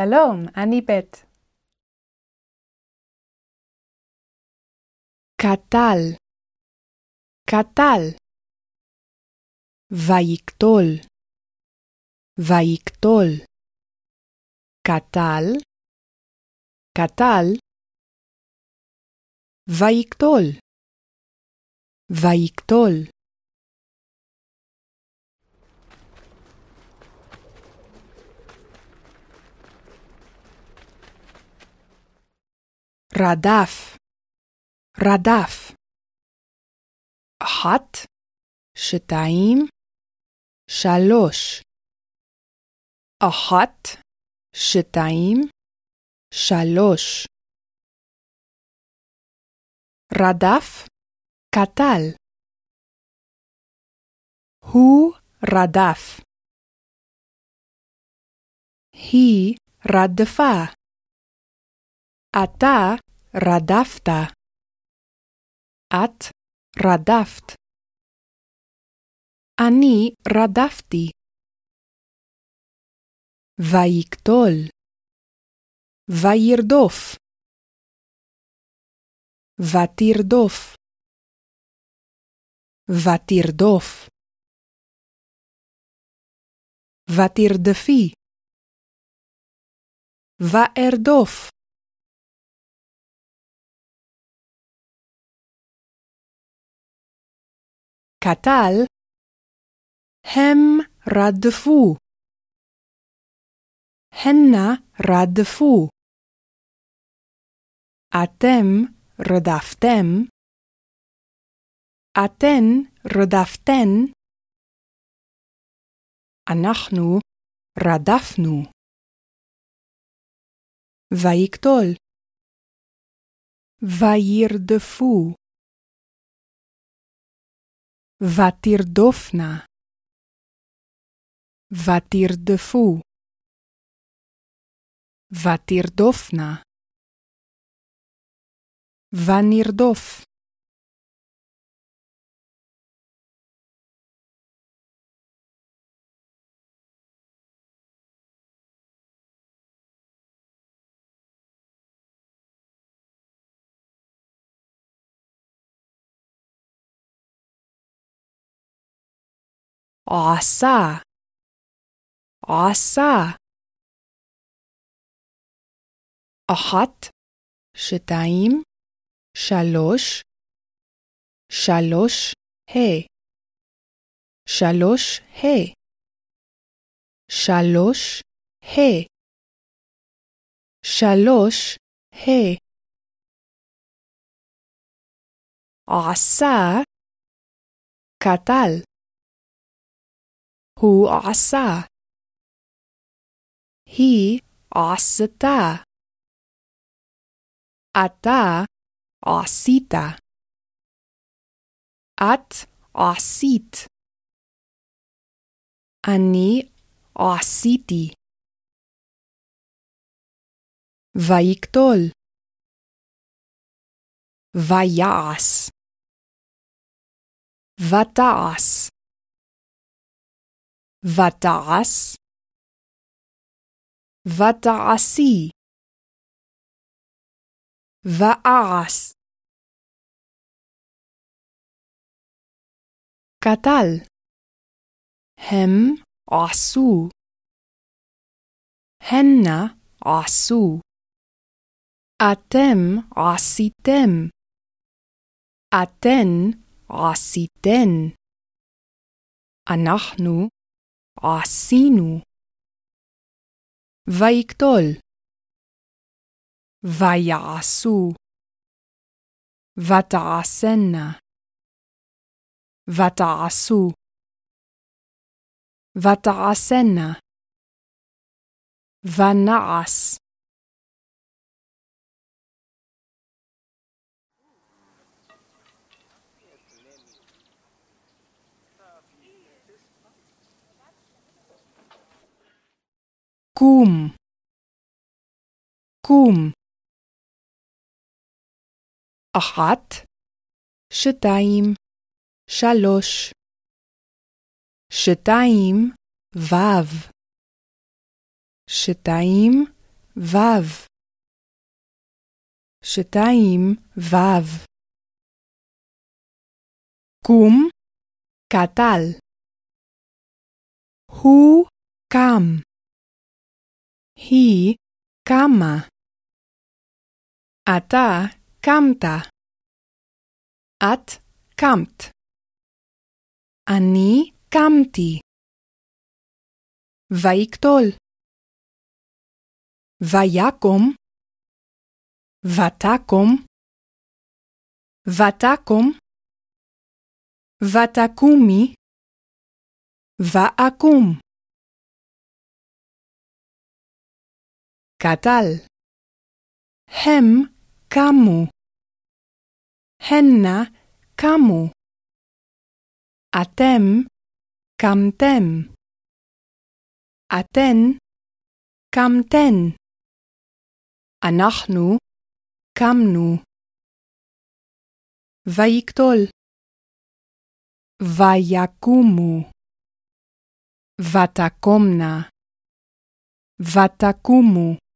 שלום, אני בית. קטל, קטל. ויקטול, ויקטול. קטל, קטל. ויקטול, ויקטול. רדף, רדף. אחת, שתיים, שלוש. אחת, שתיים, שלוש. רדף, קטל. הוא רדף. היא רדפה. أتا ردفت أت ردفت أني ردفتي ويقتل ويردف فاتيردوف وتردف وتردفي وأردف קטל, הם רדפו. הנה רדפו. אתם רדפתם. אתן רדפתן. אנחנו רדפנו. ויקטול. וירדפו. Ватирдофна. Ватирдефу. Ватирдофна. Ванирдоф. עשה, עשה. אחת, שתיים, שלוש, שלוש, ה. שלוש, ה. שלוש, ה. שלוש, ה. עשה, קטל. הוא עשה. היא עשתה. אתה עשית. את עשית. אני עשיתי. ויקטול. ויעש. ותעש. ותעש. ותעשי. ואעש. קטל. הם עשו. הנה עשו. אתם עשיתם. אתן עשיתן. אנחנו עשינו. ויקטול. ויעשו. ותעשנה. ותעשו. ותעשנה. ונעש. קום, קום. אחת, שתיים, שלוש. שתיים, וו. שתיים, וו שתיים וו קום קטל הוא קם He kama. Ata kamta. At kamt. Ani kamti. Vaiktol. Vayakom. Vatakom. Vatakom. Vatakumi. Vaakum. קטל. הם קמו. הנה קמו. אתם קמתם. אתן קמתן. אנחנו קמנו. ויקטול. ויקומו. ותקומנה. ותקומו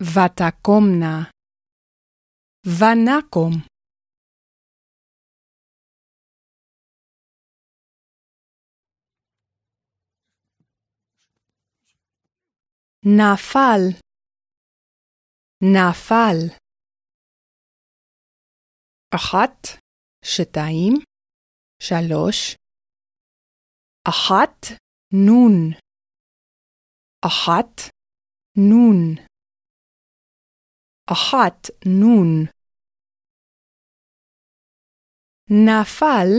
ותקומנה ונקום נפל נפל אחת, שתיים, שלוש, אחת, נון, אחת, נון, אחת, נון. נפל,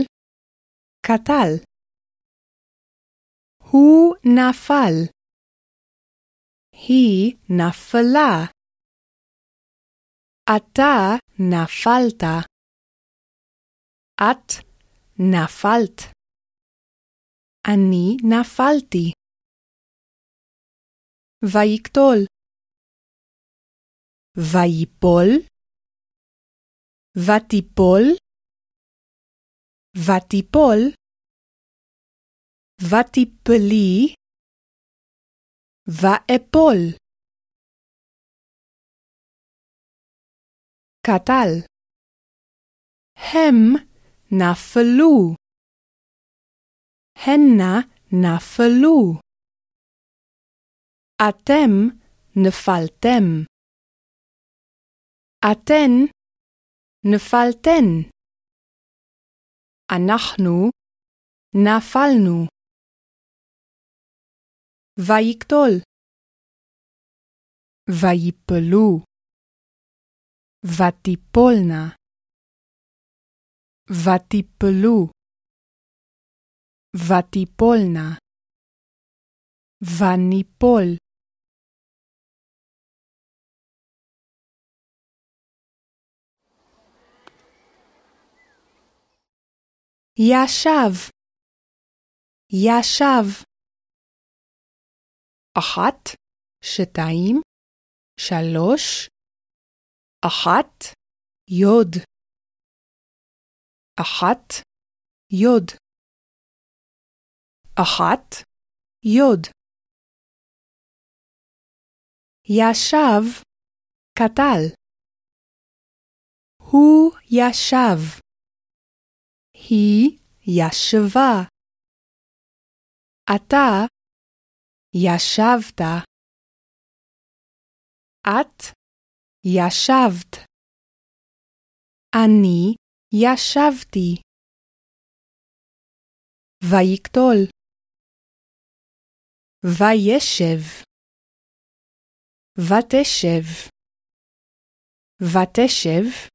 קטל. הוא נפל. היא נפלה. אתה נפלת. את נפלת. אני נפלתי. ויקטול. ויפול. ותיפול. ותיפול. ותיפלי. ואפול. קטל. הם נפלו. הנה נפלו. אתם נפלתם. אתן נפלתן. אנחנו נפלנו. ויקטול. ויפלו. ותיפולנה ותיפלו ותיפולנה וניפול ישב ישב אחת, שתיים, שלוש, אחת, יוד. אחת, יוד. אחת, יוד. ישב, קטל. הוא ישב. היא ישבה. אתה ישבת. את ישבת. אני ישבתי. ויקטול. וישב. ותשב. ותשב.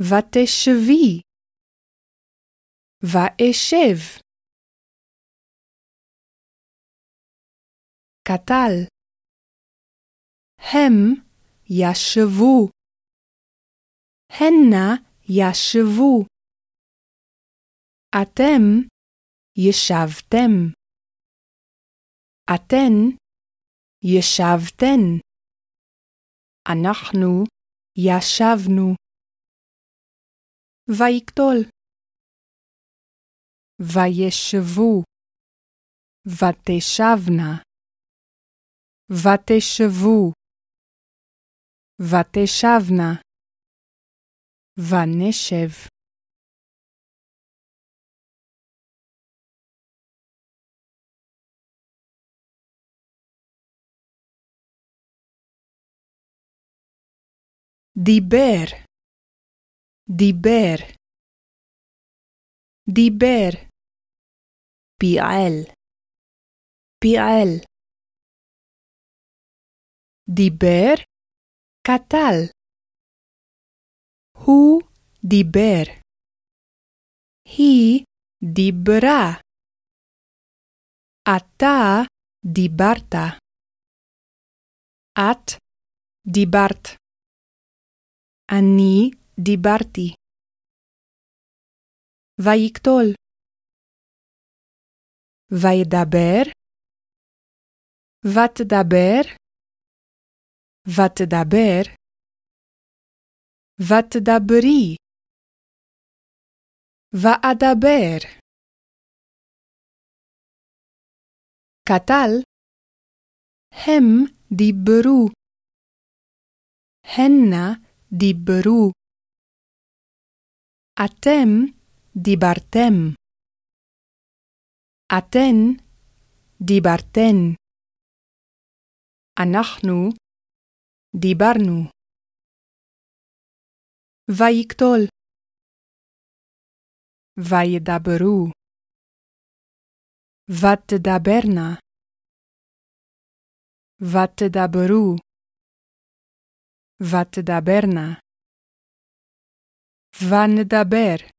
ותשבי. ואשב. קטל. הם ישבו. הנה ישבו. אתם ישבתם. אתן ישבתן. אנחנו ישבנו. ויקטול. וישבו. ותשבנה. ותשבו, ותשבנה, ונשב. דיבר, דיבר, דיבר, פיעל, פיעל. דיבר, קטל. הוא דיבר. היא דיברה. אתה דיברת. את דיברת. אני דיברתי. ויקטול. וידבר. ותדבר. ותדבר. ותדברי. ואדבר. קטל. הם דיברו. הנה דיברו. אתם דיברתם. אתן דיברתן. אנחנו דיברנו. ויקטול. וידברו. ותדברנה. ותדברו. ותדברנה. ונדבר.